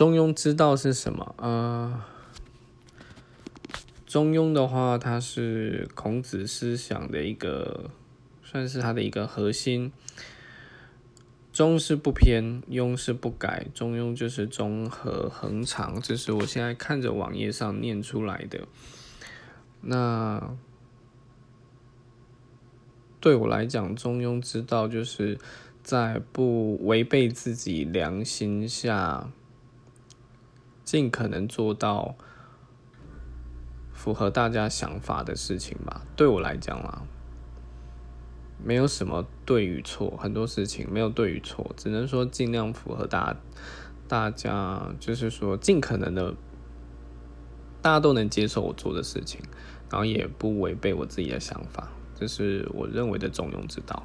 中庸之道是什么？呃，中庸的话，它是孔子思想的一个，算是他的一个核心。中是不偏，庸是不改，中庸就是中和恒长，这是我现在看着网页上念出来的。那对我来讲，中庸之道就是在不违背自己良心下，尽可能做到符合大家想法的事情吧。对我来讲啦。没有什么对与错，很多事情没有对与错，只能说尽量符合大大家，就是说尽可能的，大家都能接受我做的事情，然后也不违背我自己的想法，这是我认为的中庸之道。